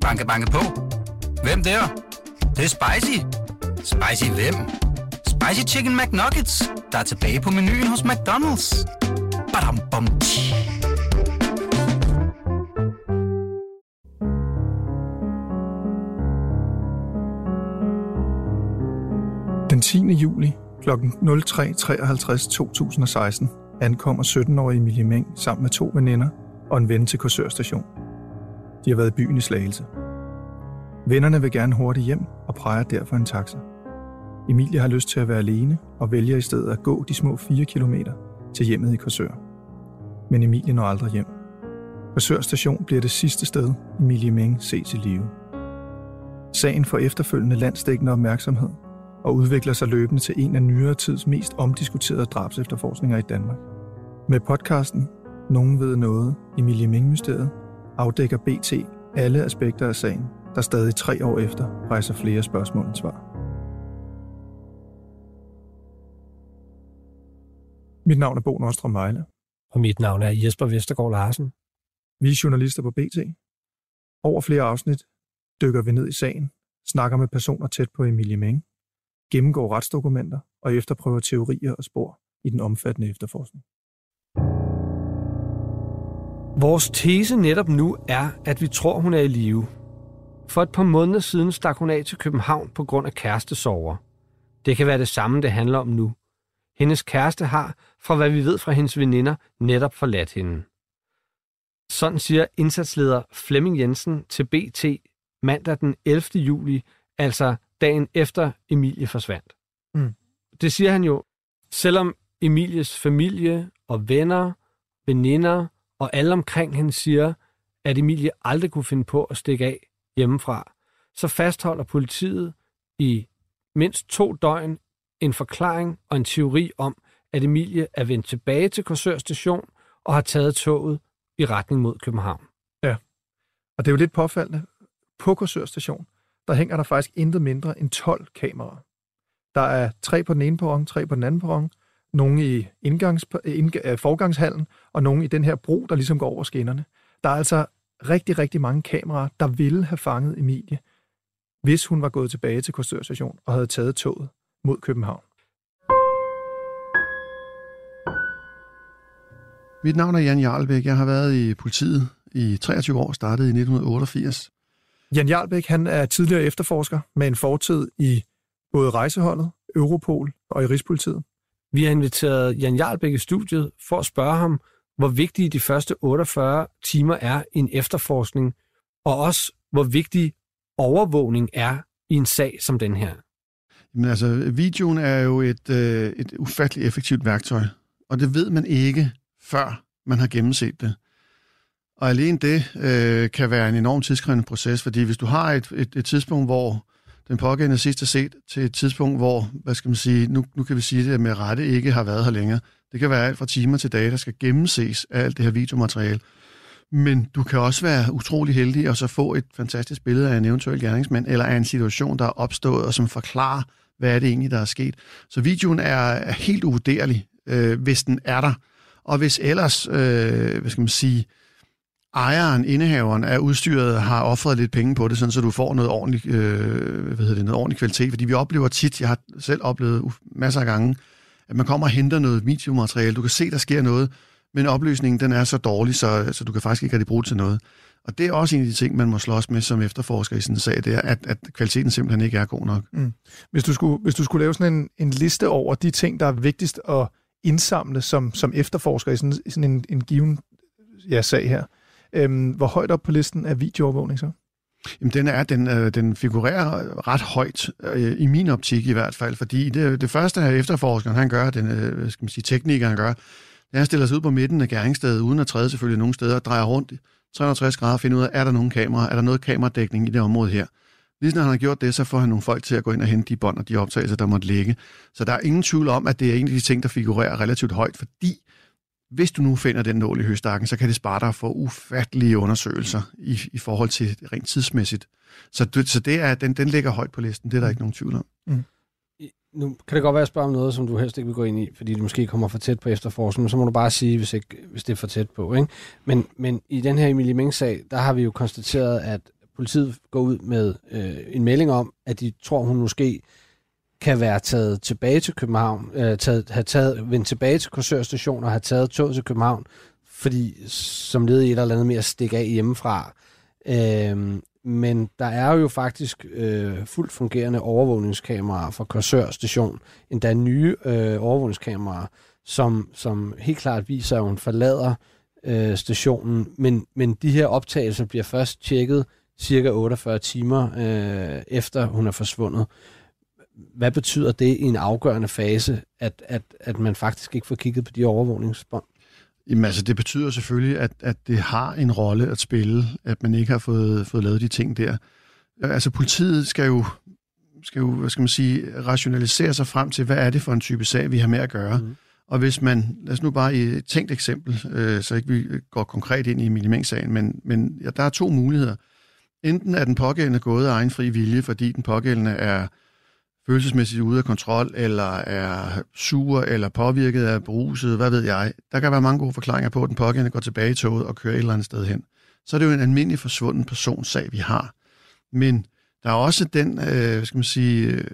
Banke, banke på. Hvem der? Det, det er spicy. Spicy hvem? Spicy Chicken McNuggets, der er tilbage på menuen hos McDonald's. Badum, bom, tji. Den 10. juli kl. 03.53 2016 ankommer 17-årige Emilie Meng sammen med to veninder og en ven til Korsørstationen. De har været i byen i Slagelse. Vennerne vil gerne hurtigt hjem og præger derfor en taxa. Emilie har lyst til at være alene og vælger i stedet at gå de små 4 km til hjemmet i Korsør. Men Emilie når aldrig hjem. Korsør station bliver det sidste sted, Emilie Meng ses i live. Sagen får efterfølgende landsdækkende opmærksomhed og udvikler sig løbende til en af nyere tids mest omdiskuterede drabsefterforskninger i Danmark. Med podcasten Nogen ved noget, Emilie Meng-mysteriet, afdækker BT alle aspekter af sagen, der stadig tre år efter rejser flere spørgsmål end svar. Mit navn er Bo Nordstrøm Vejle. Og mit navn er Jesper Vestergaard Larsen. Vi er journalister på BT. Over flere afsnit dykker vi ned i sagen, snakker med personer tæt på Emilie Meng, gennemgår retsdokumenter og efterprøver teorier og spor i den omfattende efterforskning. Vores tese netop nu er, at vi tror, hun er i live. For et par måneder siden stak hun af til København på grund af kærestesover. Det kan være det samme, det handler om nu. Hendes kæreste har, fra hvad vi ved fra hendes veninder, netop forladt hende. Sådan siger indsatsleder Flemming Jensen til BT mandag den 11. juli, altså dagen efter Emilie forsvandt. Mm. Det siger han jo, selvom Emilies familie og venner, veninder og alle omkring hende siger, at Emilie aldrig kunne finde på at stikke af hjemmefra, så fastholder politiet i mindst to døgn en forklaring og en teori om, at Emilie er vendt tilbage til Korsør station og har taget toget i retning mod København. Ja, og det er jo lidt påfaldende. På Korsør station, der hænger der faktisk intet mindre end 12 kameraer. Der er tre på den ene perron, tre på den anden perron, nogle i indgangs, indg, forgangshallen, og nogle i den her bro, der ligesom går over skinnerne. Der er altså rigtig, rigtig mange kameraer, der ville have fanget Emilie, hvis hun var gået tilbage til Korsør station og havde taget toget mod København. Mit navn er Jan Jarlbæk. Jeg har været i politiet i 23 år, startede i 1988. Jan Jarlbæk han er tidligere efterforsker med en fortid i både rejseholdet, Europol og i Rigspolitiet. Vi har inviteret Jan Jarlbæk i studiet for at spørge ham, hvor vigtige de første 48 timer er i en efterforskning, og også hvor vigtig overvågning er i en sag som den her. Men altså, videoen er jo et, øh, et ufatteligt effektivt værktøj, og det ved man ikke, før man har gennemset det. Og alene det øh, kan være en enorm tidskrævende proces, fordi hvis du har et, et, et tidspunkt, hvor den pågældende sidst er set, til et tidspunkt, hvor, hvad skal man sige, nu, nu kan vi sige det med rette, ikke har været her længere. Det kan være alt fra timer til dage, der skal gennemses af alt det her videomateriale. Men du kan også være utrolig heldig og så få et fantastisk billede af en eventuel gerningsmand, eller af en situation, der er opstået, og som forklarer, hvad er det egentlig, der er sket. Så videoen er, er helt uvurderlig, øh, hvis den er der. Og hvis ellers, øh, hvad skal man sige, ejeren, indehaveren af udstyret har offret lidt penge på det, sådan så du får noget ordentligt, øh, hvad hedder det, noget ordentlig kvalitet. Fordi vi oplever tit, jeg har selv oplevet masser af gange, at man kommer og henter noget videomateriale. Du kan se, der sker noget, men opløsningen den er så dårlig, så, så du kan faktisk ikke rigtig bruge det til noget. Og det er også en af de ting, man må slås med som efterforsker i sådan en sag, det er, at, at kvaliteten simpelthen ikke er god nok. Mm. Hvis, du skulle, hvis du skulle lave sådan en, en liste over de ting, der er vigtigst at indsamle som, som efterforsker i sådan, sådan en, en given ja, sag her, øhm, hvor højt op på listen er videoovervågning så? Jamen, den, er, den, øh, den figurerer ret højt, øh, i min optik i hvert fald, fordi det, det første her efterforskeren, han gør, den øh, skal man sige, teknikeren gør, det er, han stiller sig ud på midten af gerningsstedet, uden at træde selvfølgelig nogen steder, og drejer rundt 360 grader og finder ud af, er der nogen kamera, er der noget kameradækning i det område her. Lige når han har gjort det, så får han nogle folk til at gå ind og hente de bånd og de optagelser, der måtte ligge. Så der er ingen tvivl om, at det er en af de ting, der figurerer relativt højt, fordi hvis du nu finder den nål i høstakken, så kan det spare dig for ufattelige undersøgelser i, i forhold til rent tidsmæssigt. Så, det, så det er, den, den ligger højt på listen, det er der ikke nogen tvivl om. Mm. nu kan det godt være, at jeg spørger om noget, som du helst ikke vil gå ind i, fordi det måske kommer for tæt på efterforskningen, så må du bare sige, hvis, ikke, hvis det er for tæt på. Ikke? Men, men i den her Emilie Ming-sag, der har vi jo konstateret, at politiet går ud med øh, en melding om, at de tror, hun måske kan være taget tilbage til København, øh, taget, have taget, vendt tilbage til Korsør station og have taget toget til København, fordi som led i et eller andet mere at stikke af hjemmefra. Øh, men der er jo faktisk øh, fuldt fungerende overvågningskameraer fra Korsør station, endda nye øh, overvågningskameraer, som, som helt klart viser, at hun forlader øh, stationen, men, men de her optagelser bliver først tjekket cirka 48 timer øh, efter hun er forsvundet. Hvad betyder det i en afgørende fase, at, at, at man faktisk ikke får kigget på de overvågningsbånd? Jamen altså, det betyder selvfølgelig, at, at det har en rolle at spille, at man ikke har fået, fået lavet de ting der. Altså, politiet skal jo, skal jo, hvad skal man sige, rationalisere sig frem til, hvad er det for en type sag, vi har med at gøre. Mm. Og hvis man, lad os nu bare i et tænkt eksempel, øh, så ikke vi går konkret ind i Millimeng-sagen, men, men ja, der er to muligheder. Enten er den pågældende gået af egen fri vilje, fordi den pågældende er følelsesmæssigt ude af kontrol, eller er sur, eller påvirket af bruset, hvad ved jeg. Der kan være mange gode forklaringer på, at den pågældende går tilbage i toget og kører et eller andet sted hen. Så er det jo en almindelig forsvunden personsag, vi har. Men der er også den, øh, skal man sige, øh,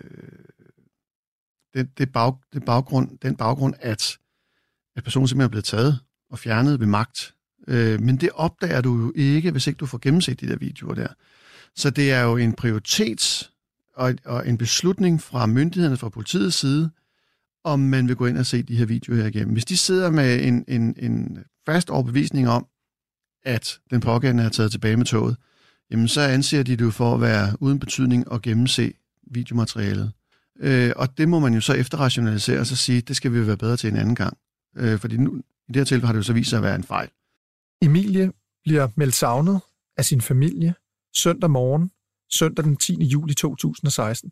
det, det, bag, det baggrund, den baggrund, at, at personen simpelthen er blevet taget og fjernet ved magt. Øh, men det opdager du jo ikke, hvis ikke du får gennemset de der videoer der. Så det er jo en prioritets og, og en beslutning fra myndighederne, fra politiets side, om man vil gå ind og se de her videoer her igennem. Hvis de sidder med en, en, en fast overbevisning om, at den pågældende er taget tilbage med toget, jamen så anser de det jo for at være uden betydning at gennemse videomaterialet. Øh, og det må man jo så efterrationalisere og så sige, det skal vi være bedre til en anden gang. Øh, fordi nu, i det her tilfælde har det jo så vist sig at være en fejl. Emilie bliver meldt savnet af sin familie søndag morgen søndag den 10. juli 2016.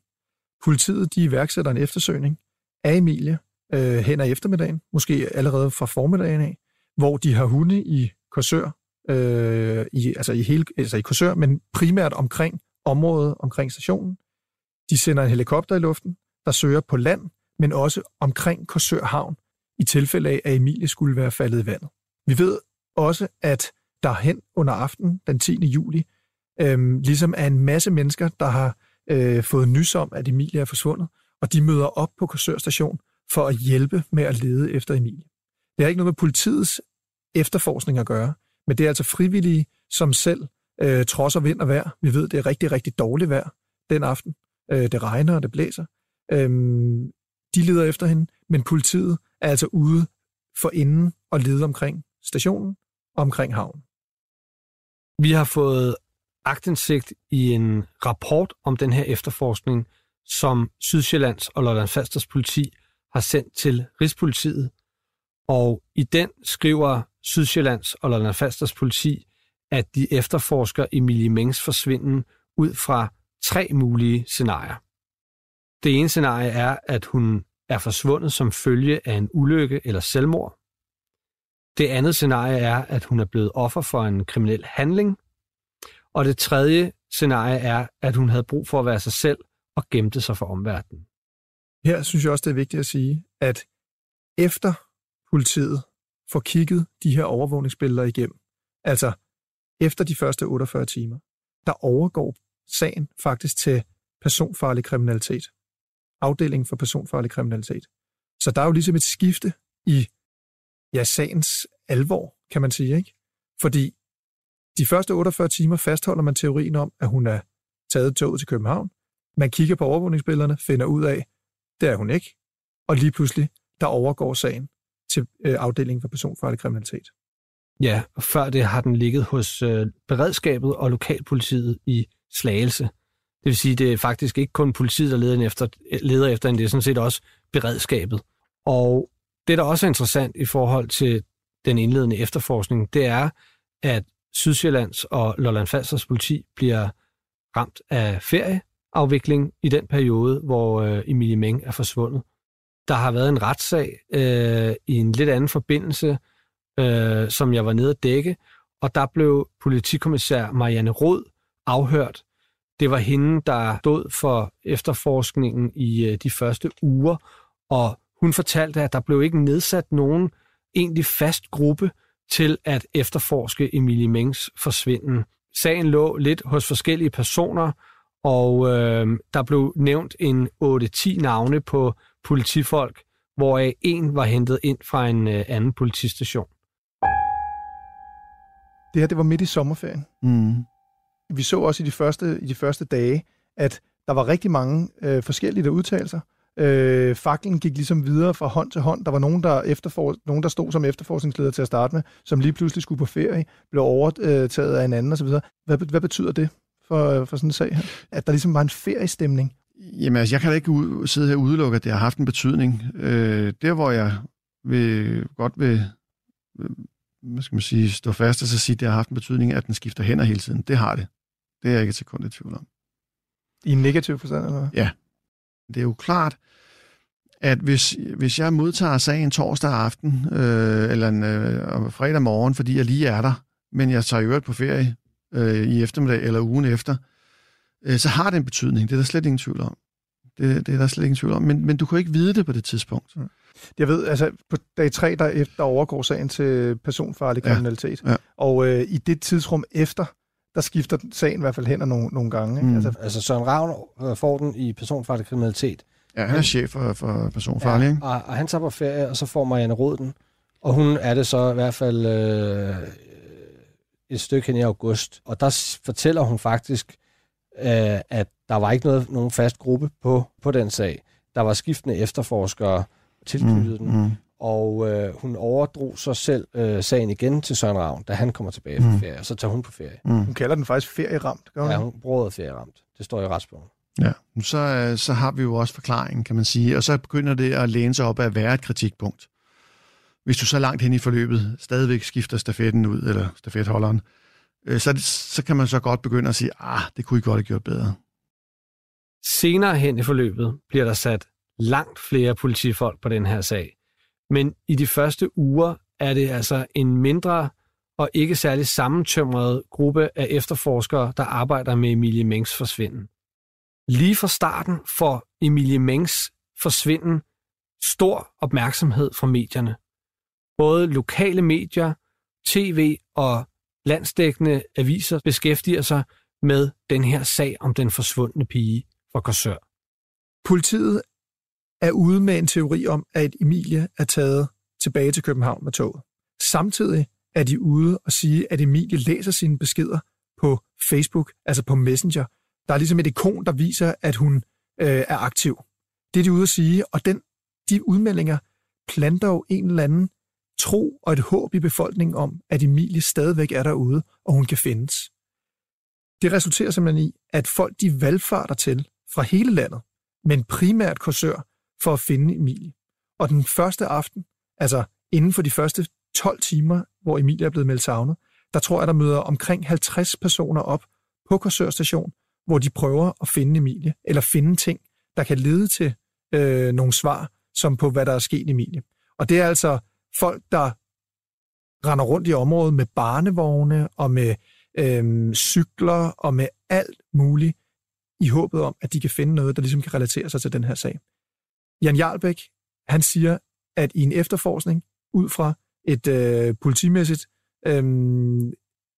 Politiet de iværksætter en eftersøgning af Emilie øh, hen ad eftermiddagen, måske allerede fra formiddagen af, hvor de har hunde i Korsør, øh, i, altså, i hele, altså i Korsør, men primært omkring området omkring stationen. De sender en helikopter i luften, der søger på land, men også omkring Korsør Havn, i tilfælde af, at Emilie skulle være faldet i vandet. Vi ved også, at der hen under aftenen den 10. juli øhm, ligesom er en masse mennesker, der har øh, fået nys om, at Emilie er forsvundet, og de møder op på Korsør station for at hjælpe med at lede efter Emilie. Det har ikke noget med politiets efterforskning at gøre, men det er altså frivillige, som selv øh, trodser vind og vejr. Vi ved, det er rigtig, rigtig dårligt vejr den aften. Øh, det regner og det blæser. Øhm, de leder efter hende, men politiet er altså ude for inden og lede omkring stationen og omkring havnen. Vi har fået agtindsigt i en rapport om den her efterforskning, som Sydsjællands og Lolland Falsters politi har sendt til Rigspolitiet. Og i den skriver Sydsjællands og Lolland Falsters politi, at de efterforsker Emilie Mengs forsvinden ud fra tre mulige scenarier. Det ene scenarie er, at hun er forsvundet som følge af en ulykke eller selvmord. Det andet scenarie er, at hun er blevet offer for en kriminel handling, og det tredje scenarie er, at hun havde brug for at være sig selv og gemte sig for omverdenen. Her synes jeg også, det er vigtigt at sige, at efter politiet får kigget de her overvågningsbilleder igennem, altså efter de første 48 timer, der overgår sagen faktisk til personfarlig kriminalitet. Afdelingen for personfarlig kriminalitet. Så der er jo ligesom et skifte i ja, sagens alvor, kan man sige. ikke? Fordi de første 48 timer fastholder man teorien om, at hun er taget toget til København. Man kigger på overvågningsbillederne, finder ud af, det er hun ikke. Og lige pludselig, der overgår sagen til øh, afdelingen for personfarlig kriminalitet. Ja, og før det har den ligget hos øh, beredskabet og lokalpolitiet i Slagelse. Det vil sige, det er faktisk ikke kun politiet, der leder efter, leder efter en, det er sådan set også beredskabet. Og det, der også er interessant i forhold til den indledende efterforskning, det er, at Sydsjællands og Lolland Falsters politi bliver ramt af ferieafvikling i den periode, hvor øh, Emilie Meng er forsvundet. Der har været en retssag øh, i en lidt anden forbindelse, øh, som jeg var nede at dække, og der blev politikommissær Marianne Rod afhørt Det var hende, der stod for efterforskningen i øh, de første uger, og hun fortalte, at der blev ikke nedsat nogen egentlig fast gruppe til at efterforske Emilie Mengs forsvinden. Sagen lå lidt hos forskellige personer, og øh, der blev nævnt en 8-10 navne på politifolk, hvoraf en var hentet ind fra en øh, anden politistation. Det her, det var midt i sommerferien. Mm. Vi så også i de første, i de første dage, at der var rigtig mange øh, forskellige der udtalelser. Øh, faklen gik ligesom videre fra hånd til hånd. Der var nogen der, efterfor, nogen, der stod som efterforskningsleder til at starte med, som lige pludselig skulle på ferie, blev overtaget af en anden osv. Hvad, hvad betyder det for, for sådan en sag her? At der ligesom var en feriestemning? Jamen, altså, jeg kan da ikke ud, sidde her og udelukke, at det har haft en betydning. Øh, der, hvor jeg vil, godt vil, hvad skal man sige, stå fast og så sige, at det har haft en betydning, at den skifter hænder hele tiden. Det har det. Det er jeg ikke til sekund i tvivl om. I en negativ forstand, eller hvad? Ja. Det er jo klart, at hvis, hvis jeg modtager sagen torsdag aften, øh, eller en øh, fredag morgen, fordi jeg lige er der, men jeg tager i øvrigt på ferie øh, i eftermiddag eller ugen efter, øh, så har det en betydning. Det er der slet ingen tvivl om. Det, det er der slet ingen tvivl om. Men, men du kan ikke vide det på det tidspunkt. Mm. Jeg ved, altså på dag 3, der, der overgår sagen til personfarlig kriminalitet. Ja, ja. Og øh, i det tidsrum efter, der skifter sagen i hvert fald hen nogle, nogle gange. Ikke? Mm. Altså, Altså Søren Ravn øh, får den i personfarlig kriminalitet, Ja, han er chef for, for personfarlig, ikke? og, og han tager på ferie, og så får Marianne Rød den. Og hun er det så i hvert fald øh, et stykke hen i august. Og der fortæller hun faktisk, øh, at der var ikke noget, nogen fast gruppe på, på den sag. Der var skiftende efterforskere tilknyttet mm, den, mm. Og øh, hun overdrog så selv øh, sagen igen til Søren Ravn, da han kommer tilbage fra Mm. ferie, og så tager hun på ferie. Mm. hun kalder den faktisk ferieramt, gør hun? Ja, ikke? hun bruger ferieramt. Det står i retsbogen. Ja, så, øh, så har vi jo også forklaringen, kan man sige, og så begynder det at læne sig op af at være et kritikpunkt. Hvis du så langt hen i forløbet stadigvæk skifter stafetten ud, eller stafetholderen, øh, så, så kan man så godt begynde at sige, ah, det kunne I godt have gjort bedre. Senere hen i forløbet bliver der sat langt flere politifolk på den her sag. Men i de første uger er det altså en mindre og ikke særlig sammentømret gruppe af efterforskere, der arbejder med Emilie Mengs forsvinden. Lige fra starten får Emilie Mengs forsvinden stor opmærksomhed fra medierne. Både lokale medier, tv og landsdækkende aviser beskæftiger sig med den her sag om den forsvundne pige fra Korsør. Politiet er ude med en teori om, at Emilie er taget tilbage til København med toget. Samtidig er de ude og sige, at Emilie læser sine beskeder på Facebook, altså på Messenger. Der er ligesom et ikon, der viser, at hun øh, er aktiv. Det er de ude at sige, og den, de udmeldinger planter jo en eller anden tro og et håb i befolkningen om, at Emilie stadigvæk er derude, og hun kan findes. Det resulterer simpelthen i, at folk de valgfarter til fra hele landet, men primært Korsør, for at finde Emilie. Og den første aften, altså inden for de første 12 timer, hvor Emilie er blevet meldt savnet, der tror jeg, der møder omkring 50 personer op på Korsør station, hvor de prøver at finde Emilie, eller finde ting, der kan lede til øh, nogle svar, som på, hvad der er sket Emilie. Og det er altså folk, der render rundt i området med barnevogne og med øh, cykler og med alt muligt, i håbet om, at de kan finde noget, der ligesom kan relatere sig til den her sag. Jan Jarlbæk, han siger, at i en efterforskning, ud fra et øh, politimæssigt øh,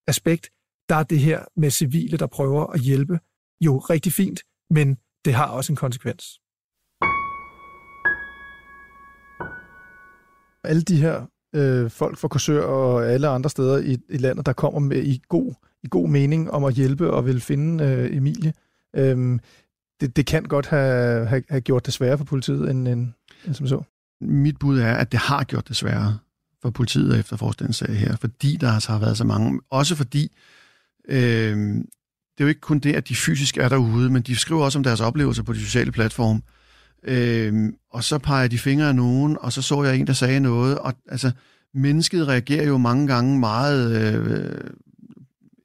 aspekt, der er det her med civile, der prøver at hjælpe, jo rigtig fint, men det har også en konsekvens. Alle de her øh, folk fra Korsør og alle andre steder i, i landet, der kommer med i god, i god mening om at hjælpe og vil finde øh, Emilie, øh, det, det kan godt have, have, have gjort det sværere for politiet, end, end, end som så. Mit bud er, at det har gjort det sværere for politiet at efterforske den sag her, fordi der altså har været så mange. Også fordi, øh, det er jo ikke kun det, at de fysisk er derude, men de skriver også om deres oplevelser på de sociale platforme. Øh, og så peger de fingre af nogen, og så så jeg en, der sagde noget, og altså, mennesket reagerer jo mange gange meget øh,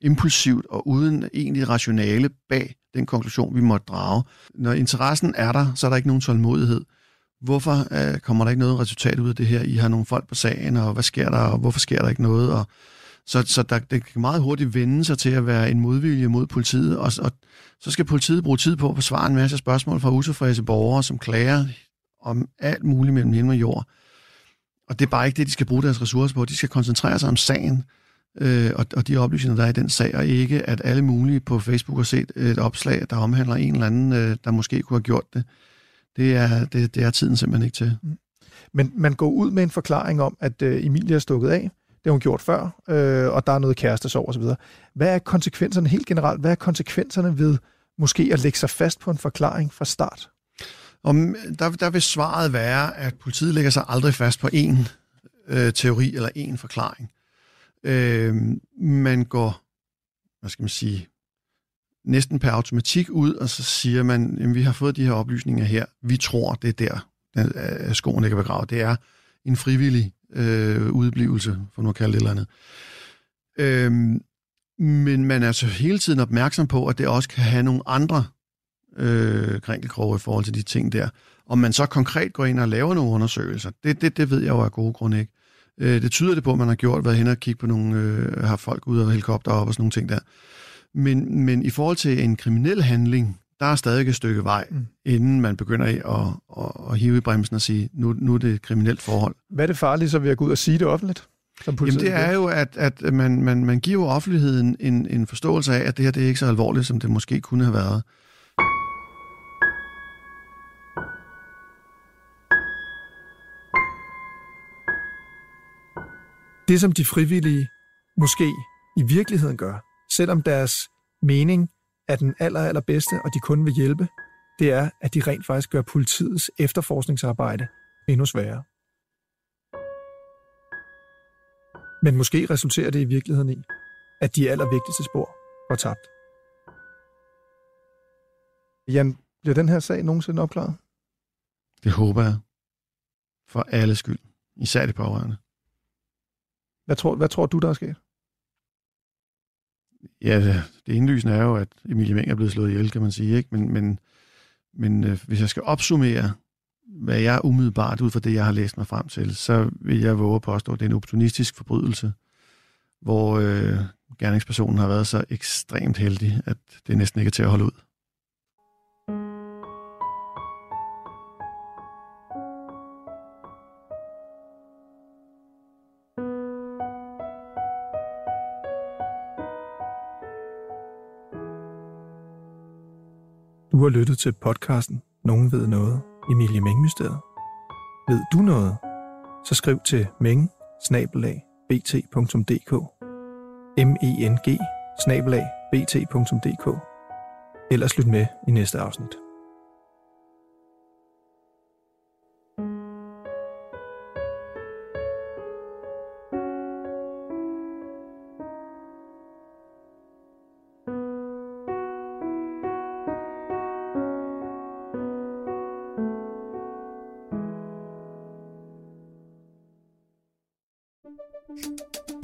impulsivt og uden egentlig rationale bag den konklusion, vi måtte drage. Når interessen er der, så er der ikke nogen tålmodighed. Hvorfor øh, kommer der ikke noget resultat ud af det her? I har nogle folk på sagen, og hvad sker der, og hvorfor sker der ikke noget? Og Så, så der, det kan meget hurtigt vende sig til at være en modvilje mod politiet, og, og så skal politiet bruge tid på at besvare en masse spørgsmål fra utilfredse borgere, som klager om alt muligt mellem himmel og jord. Og det er bare ikke det, de skal bruge deres ressourcer på. De skal koncentrere sig om sagen, øh, og, og de oplysninger, der er i den sag, og ikke at alle mulige på Facebook har set et opslag, der omhandler en eller anden, øh, der måske kunne have gjort det. Det er, det, det er tiden simpelthen ikke til. Mm. Men man går ud med en forklaring om, at øh, Emilie er stukket af. Det har hun gjort før, øh, og der er noget kærestesorg osv. Hvad er konsekvenserne helt generelt? Hvad er konsekvenserne ved måske at lægge sig fast på en forklaring fra start? Om, der, der vil svaret være, at politiet lægger sig aldrig fast på én øh, teori eller én forklaring. Øh, man går, hvad skal man sige, næsten per automatik ud, og så siger man, jamen, vi har fået de her oplysninger her. Vi tror, det er der, den, øh, skoen ikke er begravet. Det er en frivillig øh, udblivelse, for nu at kalde det eller andet. Øh, men man er så hele tiden opmærksom på, at det også kan have nogle andre øh, krænkelkroge i forhold til de ting der. Om man så konkret går ind og laver nogle undersøgelser, det, det, det ved jeg jo af gode grunde ikke. Øh, det tyder det på, at man har gjort, været hen og kigge på nogle, øh, har folk ud af helikopter op og sådan nogle ting der. Men, men i forhold til en kriminel handling, der er stadig et stykke vej, mm. inden man begynder at, at, at, at hive i bremsen og sige, nu, nu er det et kriminelt forhold. Hvad er det farlige så ved at gå ud og sige det offentligt? Som Jamen det er jo, at, at man, man, man giver offentligheden en, en forståelse af, at det her det er ikke så alvorligt, som det måske kunne have været. Det, som de frivillige måske i virkeligheden gør, selvom deres mening er den aller, allerbedste, og de kun vil hjælpe, det er, at de rent faktisk gør politiets efterforskningsarbejde endnu sværere. Men måske resulterer det i virkeligheden i, at de allervigtigste spor går tabt. Jan, bliver den her sag nogensinde opklaret? Det håber jeg. For alle skyld. Især de pårørende. Hvad tror, hvad tror du, der er sket? Ja, det, indlysende er jo, at Emilie Meng er blevet slået ihjel, kan man sige. Ikke? Men, men, men øh, hvis jeg skal opsummere, hvad jeg umiddelbart ud fra det, jeg har læst mig frem til, så vil jeg våge at påstå, at det er en opportunistisk forbrydelse, hvor øh, gerningspersonen har været så ekstremt heldig, at det næsten ikke er til at holde ud. lyttet til podcasten Nogen ved noget, Emilie Mengmysteriet. Ved du noget? Så skriv til meng bt.dk m e n g bt.dk Ellers lyt med i næste afsnit.